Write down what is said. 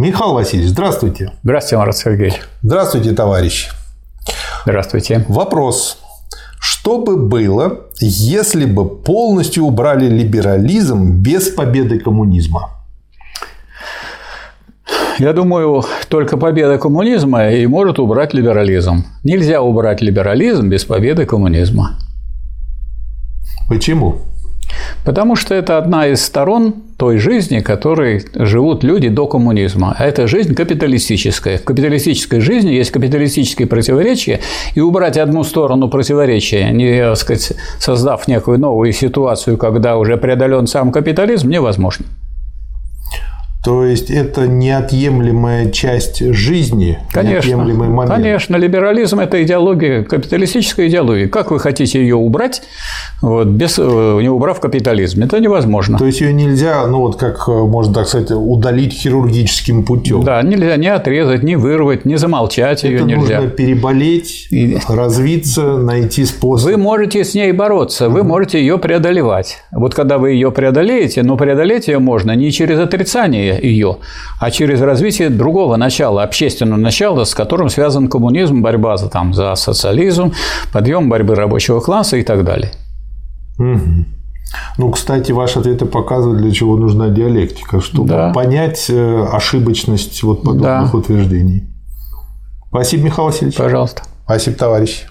Михаил Васильевич, здравствуйте. Здравствуйте, Марат Сергеевич. Здравствуйте, товарищ. Здравствуйте. Вопрос. Что бы было, если бы полностью убрали либерализм без победы коммунизма? Я думаю, только победа коммунизма и может убрать либерализм. Нельзя убрать либерализм без победы коммунизма. Почему? Потому что это одна из сторон той жизни, которой живут люди до коммунизма. А это жизнь капиталистическая. В капиталистической жизни есть капиталистические противоречия, и убрать одну сторону противоречия, не сказать, создав некую новую ситуацию, когда уже преодолен сам капитализм, невозможно. То есть это неотъемлемая часть жизни, конечно, неотъемлемый момент. Конечно, либерализм – это идеология, капиталистическая идеология. Как вы хотите ее убрать, вот, без, э, не убрав капитализм? Это невозможно. То есть ее нельзя, ну вот как э, можно так сказать, удалить хирургическим путем. Да, нельзя не отрезать, не вырвать, не замолчать ее нельзя. Нужно переболеть, И... развиться, найти способ. Вы можете с ней бороться, вы можете ее преодолевать. Вот когда вы ее преодолеете, но преодолеть ее можно не через отрицание ее, а через развитие другого начала, общественного начала, с которым связан коммунизм, борьба за, там, за социализм, подъем борьбы рабочего класса и так далее. Угу. Ну, кстати, ваши ответы показывают, для чего нужна диалектика, чтобы да. понять э, ошибочность вот подобных да. утверждений. Спасибо, Михаил Васильевич. Пожалуйста. Спасибо, товарищ.